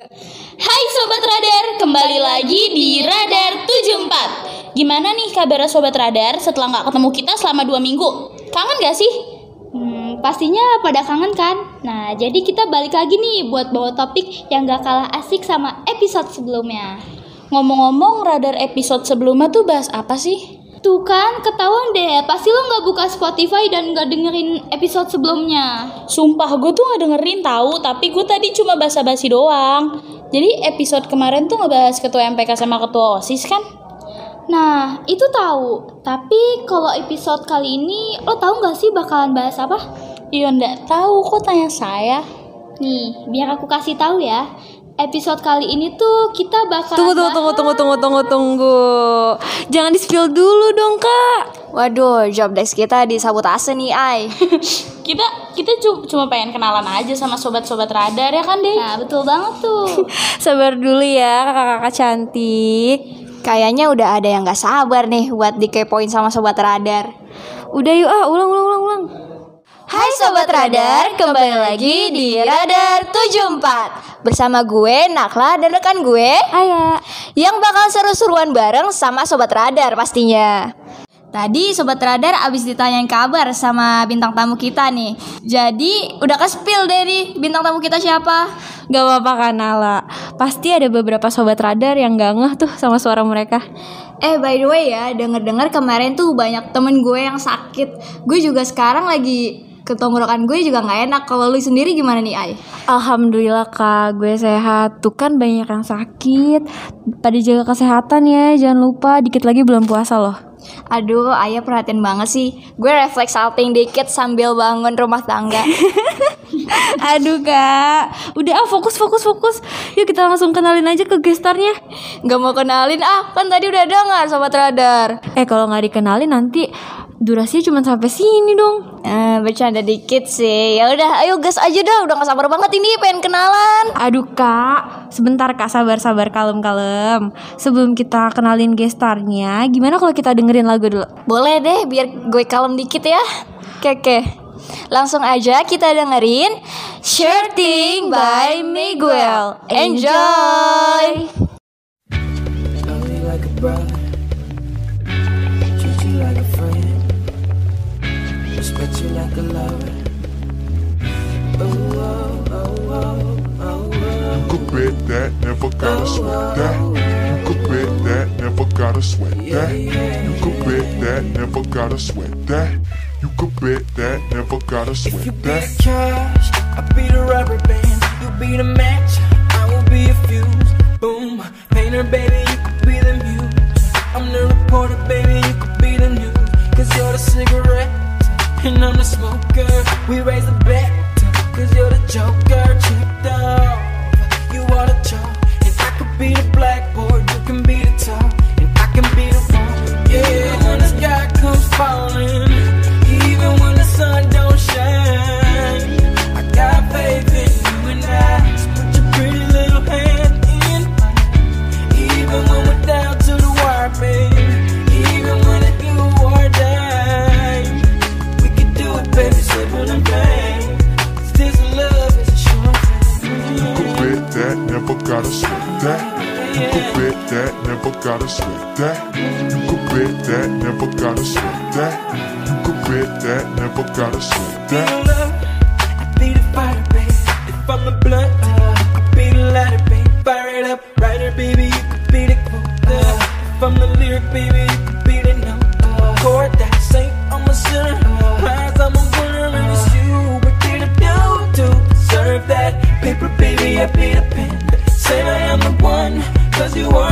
Hai Sobat Radar, kembali lagi di Radar 74 Gimana nih kabar Sobat Radar setelah nggak ketemu kita selama dua minggu? Kangen gak sih? Hmm, pastinya pada kangen kan? Nah, jadi kita balik lagi nih buat bawa topik yang gak kalah asik sama episode sebelumnya. Ngomong-ngomong Radar episode sebelumnya tuh bahas apa sih? Tuh kan, ketahuan deh, pasti lo gak buka Spotify dan gak dengerin episode sebelumnya. Sumpah gue tuh gak dengerin tahu, tapi gue tadi cuma basa-basi doang. Jadi episode kemarin tuh ngebahas ketua MPK sama ketua OSIS kan? Nah, itu tahu. Tapi kalau episode kali ini, lo tahu gak sih bakalan bahas apa? Iya ndak tahu kok tanya saya. Nih, biar aku kasih tahu ya. Episode kali ini tuh kita bakal Tunggu tunggu tunggu tunggu tunggu tunggu tunggu. Jangan di spill dulu dong kak. Waduh, job desk kita disabotase nih, Ai. Kita kita cu- cuma pengen kenalan aja sama sobat-sobat radar ya kan deh. Nah, betul banget tuh. Sabar dulu ya kakak-kakak cantik. Kayaknya udah ada yang gak sabar nih buat dikepoin sama sobat radar. Udah yuk ah ulang ulang ulang ulang. Hai sobat radar, kembali lagi di Radar 74 Bersama gue, Nakla dan rekan gue Aya. Yang bakal seru-seruan bareng sama sobat radar pastinya Tadi sobat radar abis ditanyain kabar sama bintang tamu kita nih Jadi udah ke-spill deh nih bintang tamu kita siapa Gak apa-apa kan Nala. Pasti ada beberapa sobat radar yang gak ngeh tuh sama suara mereka. Eh by the way ya, denger-dengar kemarin tuh banyak temen gue yang sakit. Gue juga sekarang lagi ketongkrokan gue juga nggak enak. Kalau lu sendiri gimana nih, Ay? Alhamdulillah kak, gue sehat. Tuh kan banyak yang sakit. Pada jaga kesehatan ya, jangan lupa dikit lagi bulan puasa loh. Aduh, Ayah perhatian banget sih. Gue refleks salting dikit sambil bangun rumah tangga. Aduh kak, udah ah fokus fokus fokus. Yuk kita langsung kenalin aja ke gestarnya. Gak mau kenalin ah, kan tadi udah dengar sobat radar. Eh kalau nggak dikenalin nanti durasinya cuma sampai sini dong. Eh, bercanda dikit sih. Ya udah, ayo gas aja dah. Udah gak sabar banget ini pengen kenalan. Aduh kak, sebentar kak sabar-sabar kalem-kalem. Sebelum kita kenalin gestarnya, gimana kalau kita dengerin lagu dulu? Boleh deh, biar gue kalem dikit ya. Keke. Langsung aja kita dengerin Shirting by Miguel. Enjoy. Love could bet that, never gotta sweat that. You could bet that, never gotta sweat that. You could bet that, never gotta sweat that. You could bet that, never gotta sweat that. If you be the cash, I'll be the rubber band. You be the match, I will be a fuse. Boom, painter, baby, you could be the muse. I'm the reporter, baby, you could be the news. Cause you're the cigarette, and I'm the smoker. We raise the bet, cause you are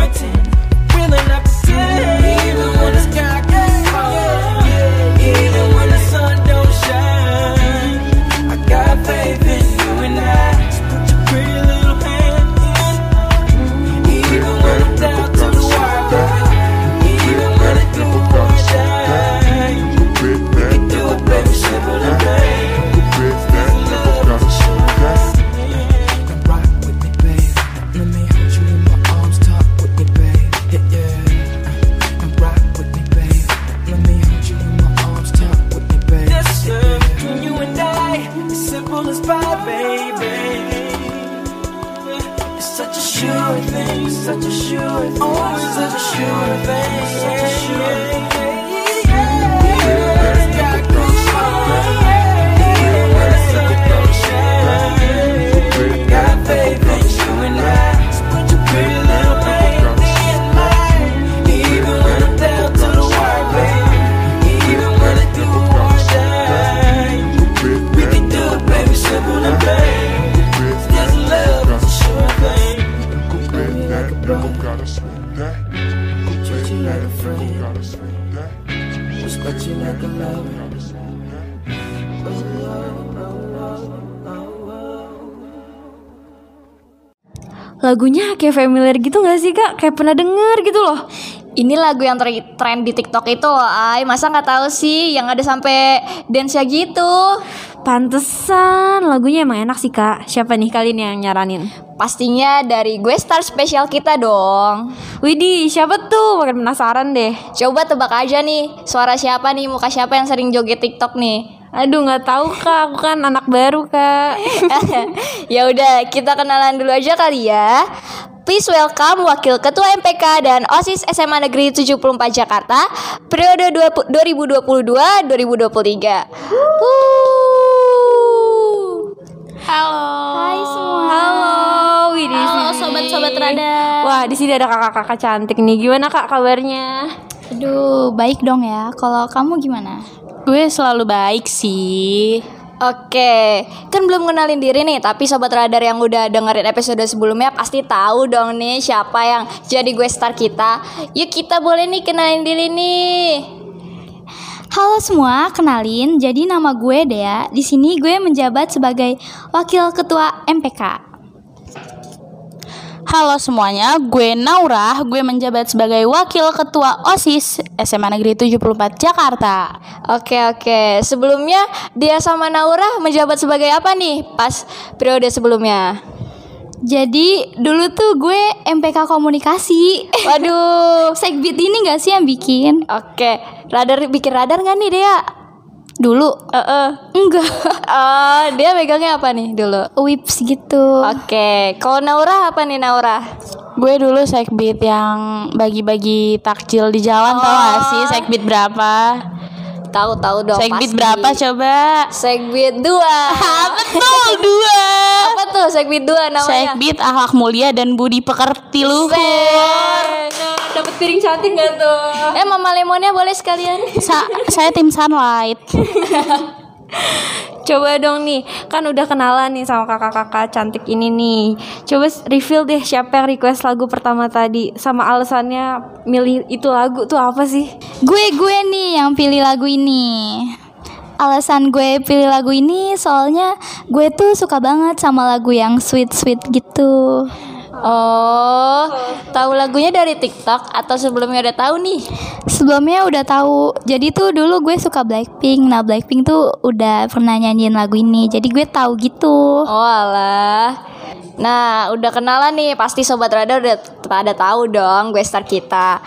Lagunya kayak familiar gitu gak sih kak? Kayak pernah denger gitu loh Ini lagu yang ter- tren di TikTok itu loh, Ay. Masa nggak tahu sih yang ada sampai dance-nya gitu? Pantesan lagunya emang enak sih kak Siapa nih kalian yang nyaranin? Pastinya dari gue star spesial kita dong. Widih siapa tuh? Makin penasaran deh Coba tebak aja nih, suara siapa nih, muka siapa yang sering joget TikTok nih? Aduh nggak tahu kak, aku kan anak baru kak ya udah, kita kenalan dulu aja kali ya. Please welcome Wakil Ketua MPK dan OSIS SMA Negeri 74 Jakarta periode 2022-2023. Halo. Hai semua. Halo Widih Halo sobat-sobat radar. Wah di sini ada kakak-kakak cantik nih Gimana kak kabarnya? Aduh, baik dong ya. Kalau kamu gimana? Gue selalu baik sih. Oke, kan belum kenalin diri nih, tapi sobat radar yang udah dengerin episode sebelumnya pasti tahu dong nih siapa yang jadi gue star kita. Yuk kita boleh nih kenalin diri nih. Halo semua, kenalin. Jadi nama gue Dea. Di sini gue menjabat sebagai Wakil Ketua MPK. Halo semuanya, gue Naura, gue menjabat sebagai Wakil Ketua OSIS SMA Negeri 74 Jakarta. Oke oke, sebelumnya dia sama Naura menjabat sebagai apa nih pas periode sebelumnya? Jadi dulu tuh gue MPK Komunikasi. Waduh. Segbit ini gak sih yang bikin? Oke, radar bikin radar nggak nih Dea? Dulu. Eh, Enggak. Oh, dia megangnya apa nih dulu? Whips gitu. Oke, kalau Naura apa nih Naura? Gue dulu sekbid yang bagi-bagi takjil di jalan tau gak sih sekbid berapa? Tahu tahu dong. Pasti. berapa coba? Segbit 2 Betul dua. Apa tuh Segbit 2 namanya? Sekbid akhlak mulia dan budi pekerti luhur. Dapat piring cantik gak tuh? Eh Mama Lemonnya boleh sekalian Sa- saya tim sunlight. Coba dong nih, kan udah kenalan nih sama kakak-kakak cantik ini nih. Coba reveal deh siapa yang request lagu pertama tadi sama alasannya milih itu lagu tuh apa sih? Gue gue nih yang pilih lagu ini. Alasan gue pilih lagu ini soalnya gue tuh suka banget sama lagu yang sweet-sweet gitu. Oh Tahu lagunya dari TikTok Atau sebelumnya udah tahu nih Sebelumnya udah tahu. Jadi tuh dulu gue suka Blackpink. Nah, Blackpink tuh udah pernah nyanyiin lagu ini. Jadi gue tahu gitu. Oh alah Nah udah kenalan nih Pasti Sobat Radar udah pada tahu dong Gue star kita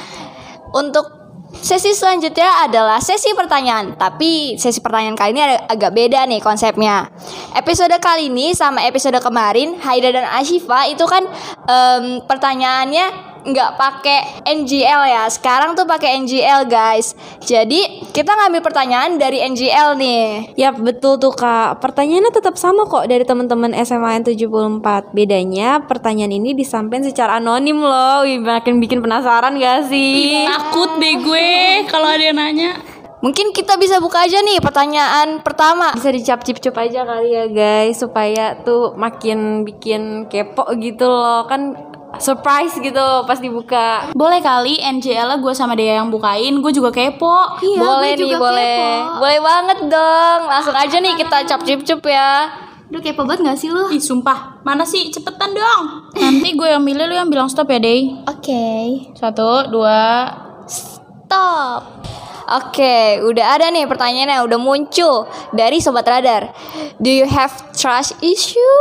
Untuk Sesi selanjutnya adalah sesi pertanyaan, tapi sesi pertanyaan kali ini ada, agak beda nih konsepnya. Episode kali ini sama episode kemarin, Haida dan Ashifa itu kan em, pertanyaannya nggak pakai NGL ya. Sekarang tuh pakai NGL guys. Jadi kita ngambil pertanyaan dari NGL nih. Yap betul tuh kak Pertanyaannya tetap sama kok dari teman-teman SMA 74 Bedanya pertanyaan ini disampaikan secara anonim loh Wih, Makin bikin penasaran gak sih? Takut deh gue kalau ada yang nanya. Mungkin kita bisa buka aja nih pertanyaan pertama. Bisa dicap-cip-cup aja kali ya guys Supaya tuh makin bikin kepo gitu loh Kan surprise gitu pas dibuka Boleh kali NJL gue sama dia yang bukain, gue juga kepo. boleh nih, boleh. Boleh banget dong. Langsung aja nih kita cap cip cup ya. Udah kepo banget gak sih lo? Ih sumpah, mana sih? Cepetan dong. Nanti gue yang milih, lu yang bilang stop ya, Dey. Oke. Satu, dua, Stop. Oke, udah ada nih pertanyaannya udah muncul dari sobat radar. Do you have trust issue?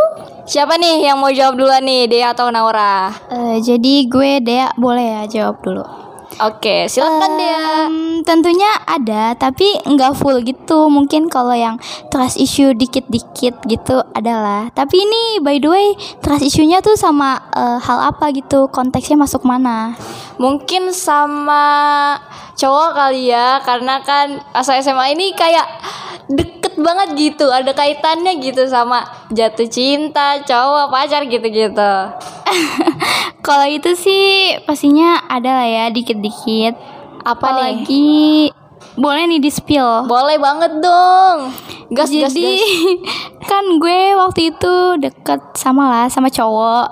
Siapa nih yang mau jawab duluan nih, Dea atau Naura? Eh, jadi gue Dea boleh ya jawab dulu. Oke, silakan dia. Em, tentunya ada, tapi nggak full gitu. Mungkin kalau yang trust issue dikit-dikit gitu adalah. Tapi ini by the way, trust issue-nya tuh sama eh, hal apa gitu? Konteksnya masuk mana? Mungkin sama cowok kali ya, karena kan masa SMA ini kayak deket banget gitu, ada kaitannya gitu sama jatuh cinta, cowok, pacar gitu-gitu. Kalau itu sih pastinya ada lah ya dikit-dikit. Apa nih? Apalagi boleh nih di spill. Boleh banget dong. Gas, gas, Jadi gas. kan gue waktu itu deket sama lah sama cowok.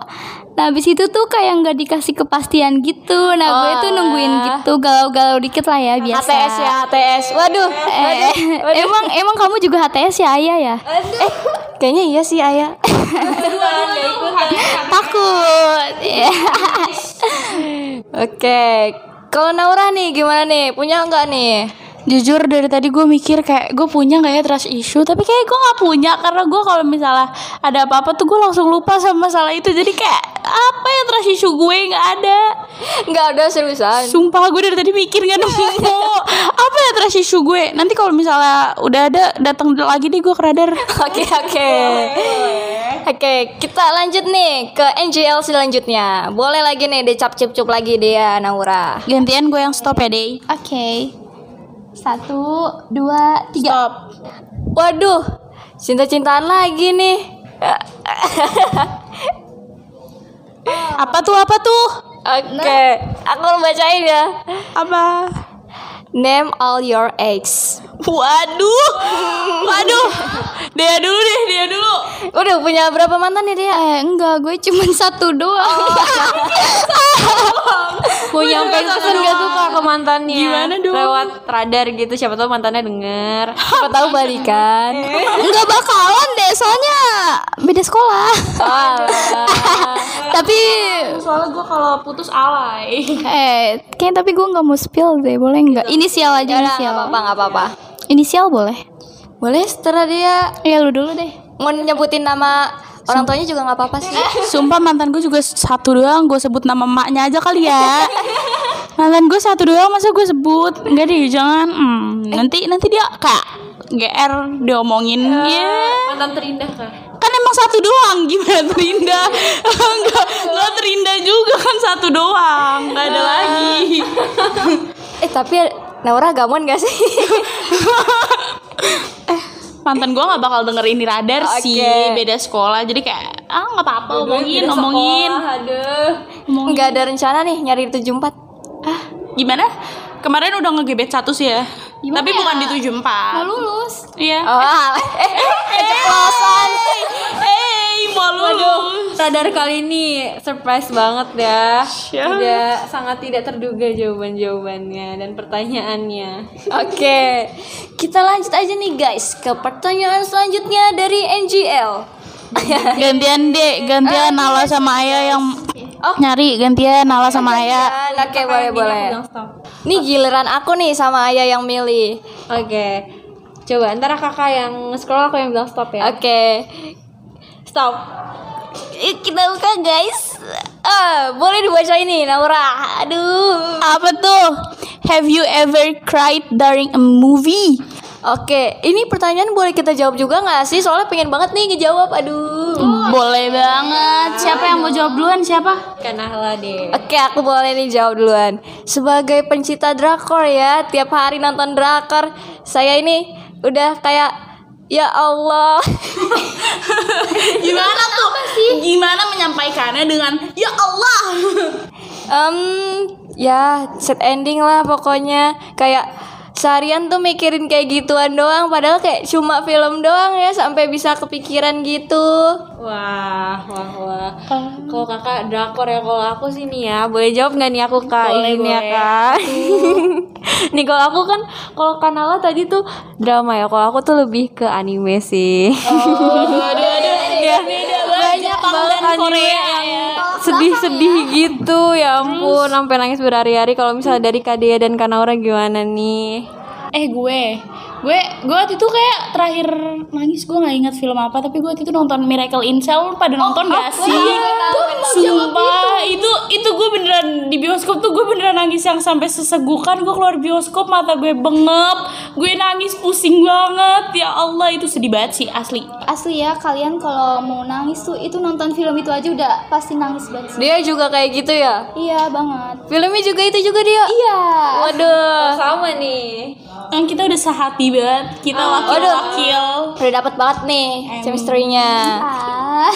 Nah habis itu tuh kayak nggak dikasih kepastian gitu. Nah gue Oh, tuh nungguin alah. gitu galau-galau dikit lah ya biasa. HTS ya, HTS. Waduh. Eh, emang emang kamu juga HTS ya ayah ya? Eh, kayaknya iya sih, Ayah. Takut. Oke. Kalau Naura nih gimana nih? Punya nggak nih? Jujur dari tadi gue mikir kayak gue punya nggak ya trust issue Tapi kayak gue nggak punya Karena gue kalau misalnya ada apa-apa tuh gue langsung lupa sama masalah itu Jadi kayak apa ya trust issue gue nggak ada Nggak ada seriusan. Sumpah gue dari tadi mikir nggak nemu Apa ya trust issue gue Nanti kalau misalnya udah ada datang lagi deh gue ke radar Oke oke. Oke, kita lanjut nih ke NGL selanjutnya. Boleh lagi nih dicap cip cup lagi dia Naura. Gantian gue yang stop ya deh Oke. Satu, dua, tiga. Stop Waduh, cinta-cintaan lagi nih. Apa tuh apa tuh Oke, aku bacain ya. Apa Name all your ex. Waduh Waduh Dia dulu deh dia dulu Udah punya berapa mantan nih dia? Eh enggak, gue cuma satu doang. Mau nyampein pesan gak tuh kak ke mantannya Gimana dong? Lewat radar gitu Siapa tahu mantannya denger Siapa tahu balikan. Enggak bakalan deh, soalnya beda sekolah. tapi Soalnya gue kalau putus alay eh kayaknya tapi gue nggak mau spill deh, boleh nggak? Inisial aja Udah, inisial. nggak apa-apa, nggak apa-apa. Inisial boleh. Boleh setelah dia Ya lu dulu deh. mau nyebutin nama orang tuanya juga nggak apa-apa sih. Sumpah mantan gue juga satu doang. Gue sebut nama emaknya aja kali ya. Mantan gue satu doang Masa gue sebut? Enggak deh jangan. Hmm, Nanti nanti dia kayak GR diomongin. Ya Mantan terindah kak. Kan emang satu doang. Gimana terindah? Enggak Enggak terindah juga kan satu doang. Enggak ada lagi. Eh tapi Naura gamon gak sih? Mantan gue gak bakal denger ini radar Oke. sih Beda sekolah. Jadi kayak Ah gak apa-apa Omongin Omongin. Aduh. Nggak ada rencana nih nyari 74 Ah gimana? Kemarin udah ngegebet satu sih ya. Tapi bukan di 74 Mau lulus. Iya. Oh, eh, eh, keceplosan. Eh, mau lulus. Radar kali ini surprise banget ya. Tidak Sangat tidak terduga jawaban-jawabannya Dan pertanyaannya Oke, kita lanjut aja nih guys ke pertanyaan selanjutnya dari NGL. Gantian dek, gantian Nala sama Ayah yang Oh. nyari gantian Nala sama Ayah. Oke, boleh boleh. stop Nih giliran aku nih sama Ayah yang milih. Oke Coba antara kakak yang scroll aku yang bilang stop ya Oke, Stop Yuk, kita buka guys. Ah, boleh dibaca ini Naura. Aduh. Apa tuh? Have you ever cried during a movie? Oke, ini pertanyaan boleh kita jawab juga nggak sih? Soalnya pengen banget nih ngejawab. Aduh. Boleh banget. Siapa yang mau jawab duluan? Siapa? Kanahla deh Oke, aku boleh nih jawab duluan. Sebagai pencinta drakor ya, tiap hari nonton drakor, saya ini udah kayak ya Allah. Gimana tuh? Gimana menyampaikannya dengan ya Allah? Em, ya set ending lah pokoknya kayak seharian tuh mikirin kayak gituan doang padahal kayak cuma film doang ya sampai bisa kepikiran gitu. Wah, wah, wah. Kalau kakak drakor ya, kalau aku sih nih ya, boleh jawab nggak nih aku kak Boleh, ini ya kak? nih kalau aku kan, kalau kanala tadi tuh drama ya, kalau aku tuh lebih ke anime sih. ya, banyak banget anime yang sedih-sedih gitu, ya ampun, sampai nangis berhari-hari. Kalau misalnya dari Kadea dan Kanaura gimana nih? Eh gue, gue, gue waktu itu kayak terakhir nangis gue nggak ingat film apa, tapi gue waktu itu nonton Miracle in Cell. Lu Pada nonton gak sih? Sumpah, itu itu gue beneran beneran di bioskop tuh gue beneran nangis yang sampai sesegukan gue keluar bioskop mata gue bengep gue nangis pusing banget ya Allah itu sedih banget sih asli Asli ya kalian kalau mau nangis tuh itu nonton film itu aja udah pasti nangis banget sih. Dia juga kayak gitu ya. Iya banget. Filmnya juga itu juga dia. Iya. Waduh. Sama nih. Kan kita udah sehati banget kita wakil-wakil Udah dapat banget nih chemistry-nya. Ah.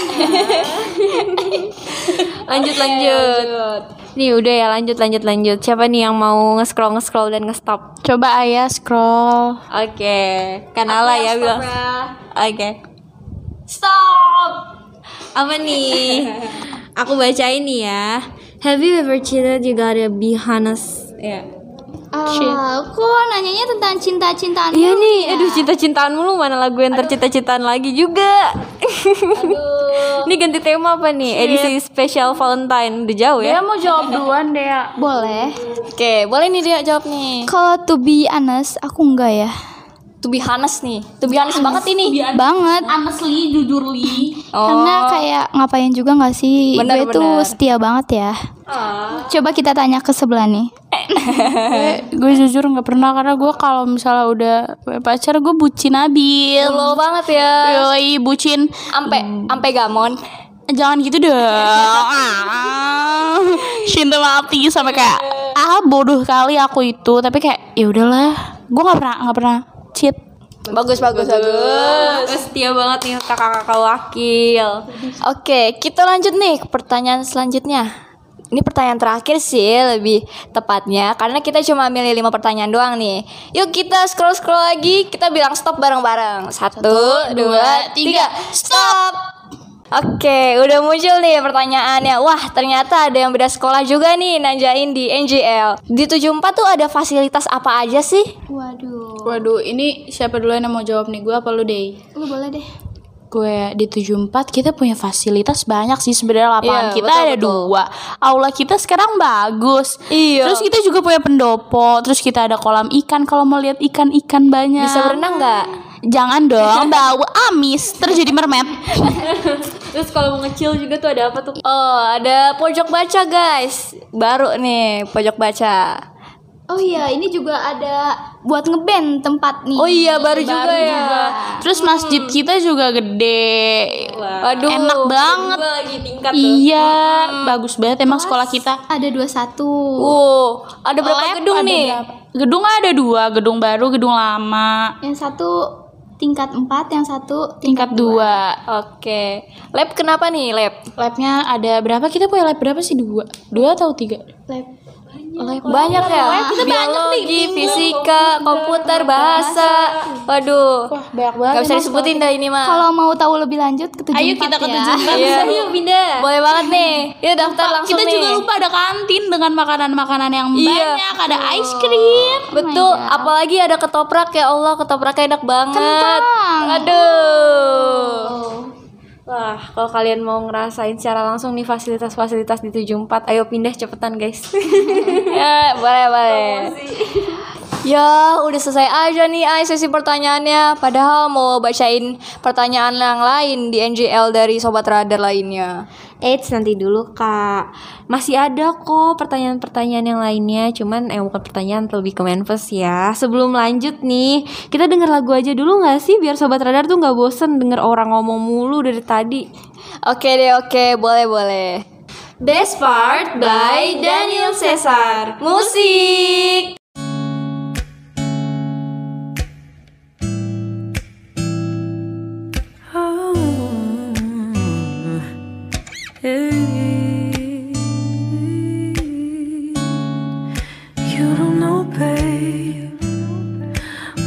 Lanjut lanjut. Nih udah ya lanjut lanjut lanjut. Siapa nih yang mau nge-scroll nge-scroll dan nge-stop? coba ayah scroll Oke, Kanala ya bilang. Oke. Stop. Apa nih? Aku bacain nih ya. Have you ever cheated? You gotta be honest. Ya. Ah, kok nanyanya tentang cinta-cintaan Iya nih, ya? aduh cinta-cintaan mulu mana lagu yang tercinta-cintaan lagi juga. Ini ganti tema apa nih? Edisi spesial Valentine udah jauh dia ya? mau jawab duluan deh ya Boleh. Oke, boleh nih dia jawab nih. Kalau to be honest, aku enggak ya. To be honest nih. To be honest banget ini. Banget. honestly jujur li Karena kayak ngapain juga nggak sih? Oh. Bener, gue tuh bener. setia banget ya. Coba kita tanya ke sebelah nih. gue, gue jujur nggak pernah karena gue kalau misalnya udah pacar gue bucin abil Lo banget ya. yoi bucin Ampe ampe gamon. jangan gitu dong ah, cinta mati sampai kayak ah bodoh kali aku itu tapi kayak ya udahlah gue nggak pernah nggak pernah cheat Bagus bagus bagus. Terus setia banget nih kakak-kakak wakil. Oke, kita lanjut nih ke pertanyaan selanjutnya. Ini pertanyaan terakhir sih lebih tepatnya karena kita cuma milih lima pertanyaan doang nih. Yuk kita scroll scroll lagi, kita bilang stop bareng-bareng. Satu, dua, tiga, stop. Oke, udah muncul nih pertanyaannya. Wah, ternyata ada yang beda sekolah juga nih nanjain di NJL. Di 74 tuh ada fasilitas apa aja sih? Waduh. waduh ini siapa duluan yang mau jawab nih gue apa lu deh Lu boleh deh. Gue di 74 kita punya fasilitas banyak sih sebenarnya lapangan Iya, kita betul, ada betul. dua aula kita sekarang bagus Iya. terus kita juga punya pendopo terus kita ada kolam ikan kalau mau lihat ikan ikan banyak Bisa berenang nggak? jangan dong bau amis terjadi mermaid Terus kalau mau ngecil juga tuh ada apa tuh? Oh, ada pojok baca guys. Baru nih pojok baca. Oh iya, ini juga ada buat ngeband tempat nih. Oh iya, baru, juga ya. terus masjid kita juga gede Waduh. enak banget Gue lagi tingkat tuh. iya bagus banget emang sekolah kita Ada 21. Wow, ada berapa Lab gedung ada nih? berapa? gedung ada dua gedung baru gedung lama Yang satu tingkat 4, yang satu tingkat dua Oke. Lab kenapa nih, lab? labnya ada berapa kita punya lab berapa sih dua dua atau tiga lab. Banyak ya. Biologi, fisika, komputer, bahasa. Waduh. wah banyak banget Gak bisa disebutin dah ini mah. Kalau mau tahu lebih lanjut ke 74 Ayo kita ke ya. 74 Iya. Ayo pindah. Boleh banget nih. Yuk daftar langsung kita nih. juga lupa ada kantin dengan makanan-makanan yang Iya. banyak ada ice cream Betul, apalagi ada ketoprak ya Allah, ketopraknya enak banget. Kentang. Aduh. Wah, kalau kalian mau ngerasain secara langsung nih fasilitas-fasilitas di 74, ayo pindah cepetan guys. ya, boleh, boleh. Ya, udah selesai aja nih Ay sesi pertanyaannya. Padahal mau bacain pertanyaan yang lain di NJL dari sobat radar lainnya. Eits, nanti dulu kak Masih ada kok pertanyaan-pertanyaan yang lainnya Cuman eh bukan pertanyaan lebih ke Menfes ya Sebelum lanjut nih Kita denger lagu aja dulu gak sih Biar Sobat Radar tuh gak bosen denger orang ngomong mulu dari tadi Oke deh, oke, boleh, boleh. Best Part by Daniel Caesar Musik. You don't know, babe,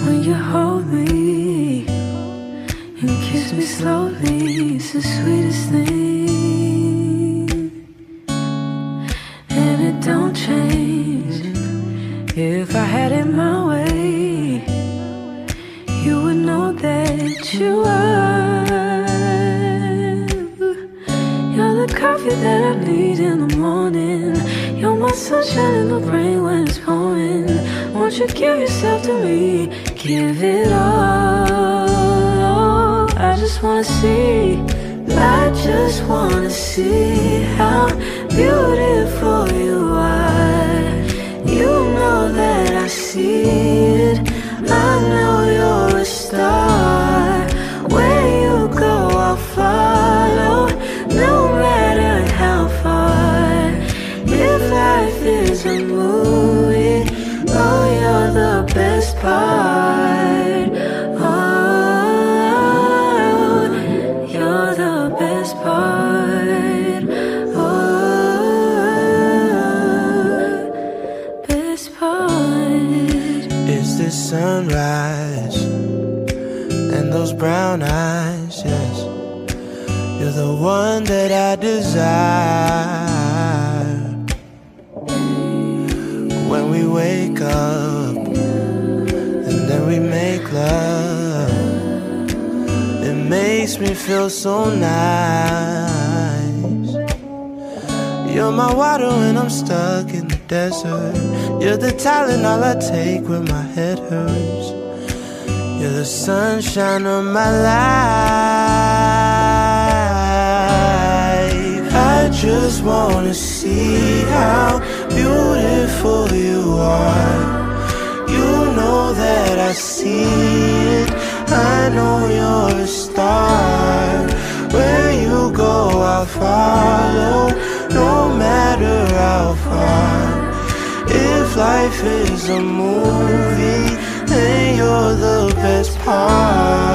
when you hold me and kiss me slowly, it's the sweetest thing, and it don't change. If I had it my you that I need in the morning. You're my sunshine in the rain when it's pouring. Won't you give yourself to me, give it all. I just wanna see, I just wanna see How beautiful you are. You know that I see it. Desire. When we wake up and then we make love, it makes me feel so nice. You're my water when I'm stuck in the desert. You're the talent all I take when my head hurts. You're the sunshine of my life. Just wanna see how beautiful you are. You know that I see it. I know you're a star. Where you go, I'll follow, no matter how far. If life is a movie, then you're the best part.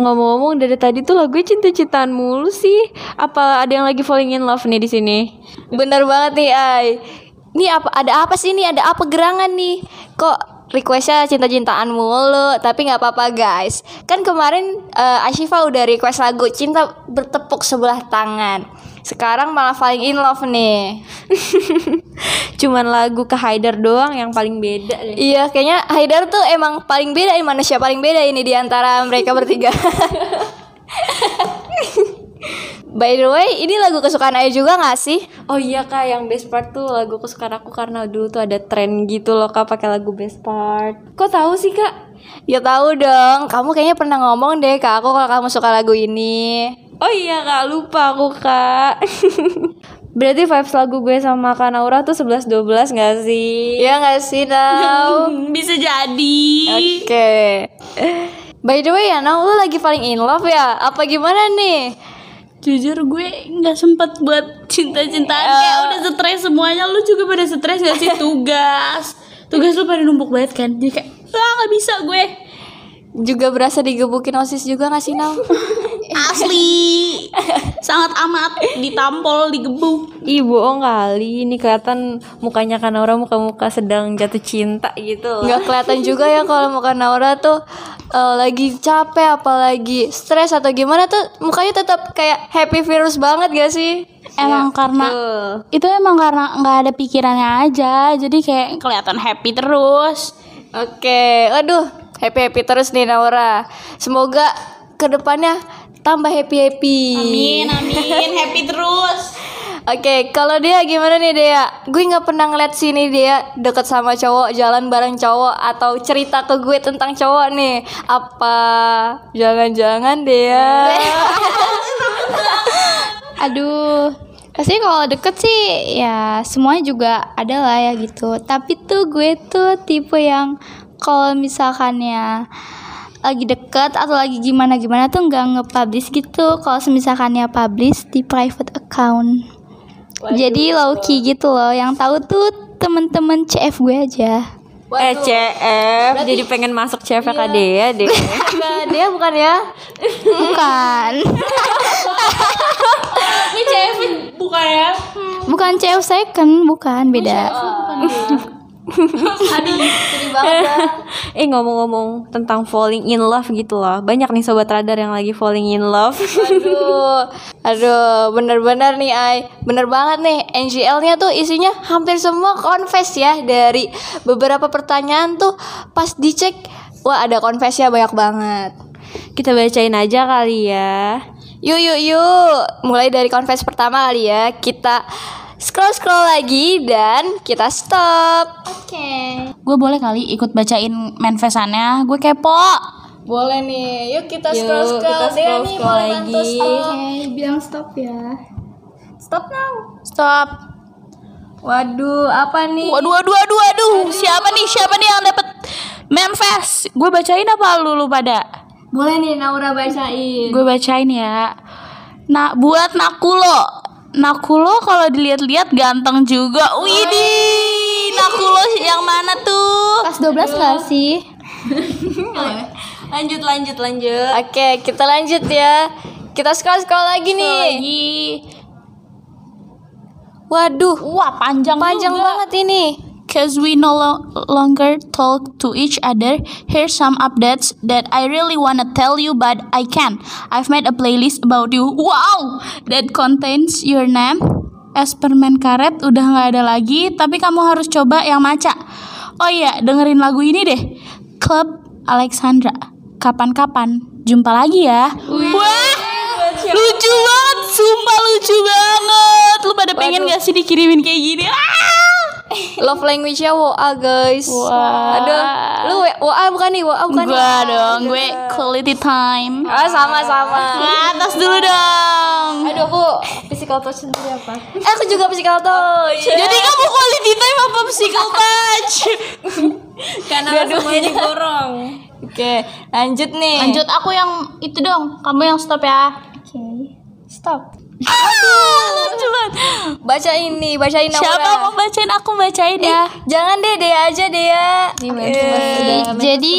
Ngomong-ngomong dari tadi tuh lagunya cinta-cintaan mulu sih. Apa ada yang lagi falling in love nih di sini? Bener banget nih, Ay. Ini apa ada apa sih nih? Ada apa gerangan nih? Kok requestnya cinta-cintaan mulu? Tapi nggak apa-apa guys. Kan kemarin eh, Ashifa udah request lagu cinta bertepuk sebelah tangan. Sekarang malah falling in love nih. Cuman lagu ke Haidar doang yang paling beda deh. Iya, kayaknya Haidar tuh emang paling beda ini manusia paling beda ini di antara mereka bertiga. By the way, ini lagu kesukaan Ayu juga gak sih? Oh iya kak, yang best part tuh lagu kesukaan aku karena dulu tuh ada tren gitu loh kak pakai lagu best part. Kok tahu sih kak? Ya tahu dong, kamu kayaknya pernah ngomong deh ke aku kalau kamu suka lagu ini. Oh iya kak, lupa aku kak. Berarti vibes lagu gue sama Kak Naura tuh 11-12 gak sih? Ya gak sih, Nau? Bisa jadi. Oke. By the way ya, Nau, lu lagi paling in love ya? Apa gimana nih? Jujur gue nggak sempet buat cinta-cintaan Ya. kayak udah stres semuanya lu juga pada stres gak sih tugas tugas lu pada numpuk banget kan jadi kayak ah nggak bisa gue Juga berasa digebukin osis juga gak sih, Nau? Asli sangat amat ditampol digebuk Ih bohong kali, ini kelihatan mukanya Kak Naura muka-muka sedang jatuh cinta gitu. Nggak kelihatan juga ya kalau muka Naura tuh eh, lagi capek apalagi stres atau gimana tuh mukanya tetap kayak happy virus banget gak sih? emang karena Tuh. itu emang karena nggak ada pikirannya aja jadi kayak kelihatan happy terus Oke, aduh happy happy terus nih Naura. Semoga ke depannya tambah happy happy. amin amin happy terus Oke, kalau dia gimana nih dia? Gue nggak pernah ngeliat sini dia deket sama cowok, jalan bareng cowok atau cerita ke gue tentang cowok nih. Apa jangan-jangan dia? Aduh, pasti kalau deket sih ya semuanya juga ada lah ya gitu. Tapi tuh gue tuh tipe yang kalau misalkan ya lagi deket atau lagi gimana gimana tuh nggak nge-publish gitu. Kalau misalkan ya publish di private account. Jadi low key gitu loh. Yang tahu tuh temen-temen CF gue aja. Eh CF, jadi pengen masuk CF Kak Dea deh. Bukan dia bukan ya? Bukan. ini cewek bukan ya Bukan CF second, bukan beda. Sedih banget dah. eh ngomong-ngomong tentang falling in love gitu loh. Banyak nih sobat radar yang lagi falling in love. Aduh, aduh, bener-bener nih, Ay, bener banget nih. NGL-nya tuh isinya hampir semua confess ya dari beberapa pertanyaan tuh pas dicek, wah ada confessnya banyak banget. Kita bacain aja kali ya. Yuk, yuk, yuk. Mulai dari confess pertama kali ya. Kita scroll scroll lagi dan kita stop. Oke. Gue boleh kali ikut bacain manifestannya. Gue kepo. Boleh nih. Yuk kita Yuk, scroll scroll. kita scroll- nih scroll boleh lagi. stop. bilang stop ya. Stop now. Stop. Waduh, apa nih? Waduh, waduh, waduh, waduh. Siapa nih? Siapa nih yang dapet manifest? Gue bacain apa lu, lu pada? Boleh nih Naura bacain. Gue bacain ya. Nah, buat Nakulo. Nakulo kalau dilihat-lihat ganteng juga. Widih. Nakulo yang mana tuh? Kelas 12 gak sih? Lanjut lanjut lanjut. Oke, kita lanjut ya. Kita scroll lagi nih. Lagi. Waduh, Wah, panjang panjang juga. banget ini. Cause we no lo- longer talk to each other, here's some updates that I really wanna tell you but I can't. I've made a playlist about you. Wow, that contains your name. Espermen karet udah nggak ada lagi, tapi kamu harus coba yang maca. Oh iya, dengerin lagu ini deh. Club Alexandra. Kapan-kapan jumpa lagi ya. Wah, lucu banget, sumpah lucu banget. Lu pada pengen gak sih dikirimin kayak gini? Ah! Love language-nya WA, guys. Wah. Aduh, lu WA bukan nih? WA bukan Gue nih? dong, gue quality time. Ah, sama-sama. Atas dulu dong. Aduh, aku physical touch sendiri apa? Eh, aku juga physical touch. Jadi kamu quality time apa physical touch? Karena semuanya digorong. Oke, lanjut nih. Lanjut aku yang itu dong. Kamu yang stop ya. Oke. Stop. Aduh, lucu banget. Baca ini, bacain Naura. Siapa mau bacain? Aku bacain ya. Jangan deh, Dea aja Dea. Eh, jadi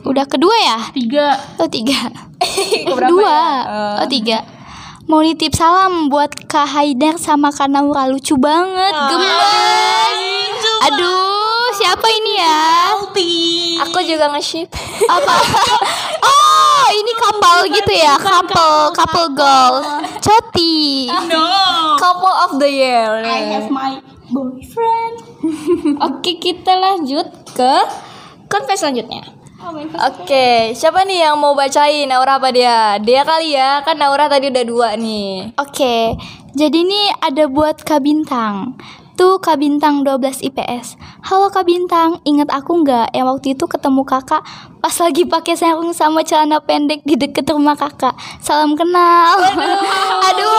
udah kedua ya? Tiga. Oh tiga. Dua. ya? Oh tiga. Mau nitip salam buat Kak Haidar sama Kak Naura lucu banget, gemes. Aduh, siapa ini ya? Aku juga nge-ship. Apa? Oh, ini kapal gitu ya, couple, couple goal. Coti. Couple of the year. my boyfriend. Oke, kita lanjut ke confess selanjutnya. Oke, siapa nih yang mau bacain? Naura apa dia? Dia kali ya, kan Naura tadi udah dua nih. Oke, jadi ini ada buat Kak Bintang. Tuh Kak Bintang 12 IPS. Halo Kak Bintang, ingat aku nggak yang waktu itu ketemu kakak pas lagi pakai sarung sama celana pendek di deket rumah kakak. Salam kenal. Aduh.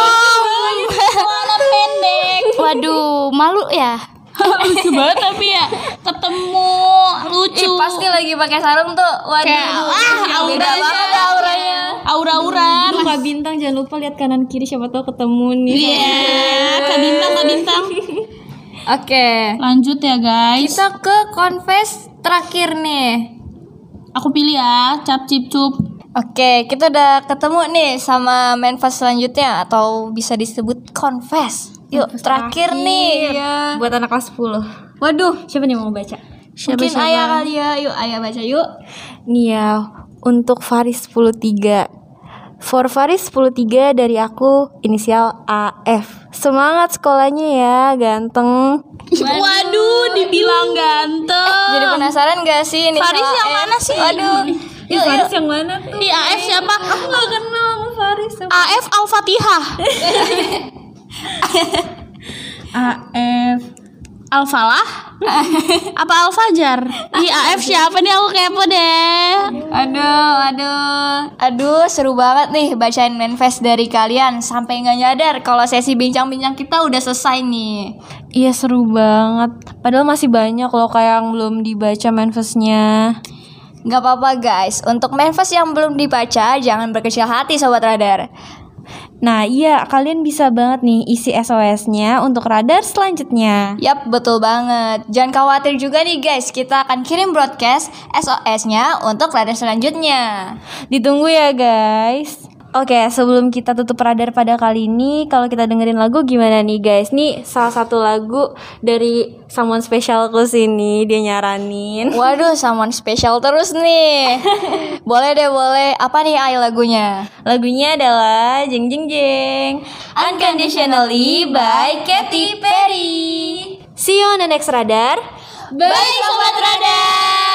Celana pendek. Waduh, malu ya. lucu banget tapi ya ketemu lucu. Ih, pasti lagi pakai sarung tuh. Waduh, Kayak, ah, beda auranya. banget auranya. Aura-auran. Lu Kak Bintang jangan lupa lihat kanan kiri siapa tahu ketemu nih. Iya, Kak Bintang, Kak Bintang. Oke. Lanjut ya guys. Kita ke confess terakhir nih. Aku pilih ya, cap cip cup. Oke, kita udah ketemu nih sama manifest selanjutnya atau bisa disebut confess. Yuk, terakhir, nih. Iya. Buat anak kelas 10. Waduh, Siapa nih yang mau baca? mungkin ayah kali ya. Yuk, ayah baca yuk. Nih ya, untuk Faris 103. For Faris 103 dari aku inisial AF. Semangat sekolahnya ya, ganteng. Waduh, dibilang ganteng. Jadi penasaran gak sih ini? Faris yang AF? mana sih? Aduh. Yuk, yuk. yang mana tuh? Di AF siapa? Aku gak kenal sama Faris. AF Al-Fatihah. AF Al-Falah? Apa Al-Fajar? Ih, AF siapa nih? Aku kepo deh. Aduh, aduh. Aduh, seru banget nih bacain manifest dari kalian Sampai nggak nyadar kalau sesi bincang-bincang kita udah selesai nih Iya seru banget. Padahal masih banyak loh kayak yang belum dibaca manifestnya. Gak apa-apa guys, untuk manifest yang belum dibaca Jangan berkecil hati Sobat Radar Nah iya kalian bisa banget nih isi SOS-nya untuk radar selanjutnya. Yap, betul banget Jangan khawatir juga nih guys Kita akan kirim broadcast SOS-nya untuk radar selanjutnya Ditunggu ya guys. Oke, okay, sebelum kita tutup radar pada kali ini, kalau kita dengerin lagu gimana nih guys? Nih salah satu lagu dari someone special ke sini dia nyaranin. Waduh, someone special terus nih. boleh deh, boleh. Apa nih ay lagunya? Lagunya adalah Jeng Jeng Jeng. Unconditionally by Katy Perry. See you on the next radar. Bye, Bye sobat radar.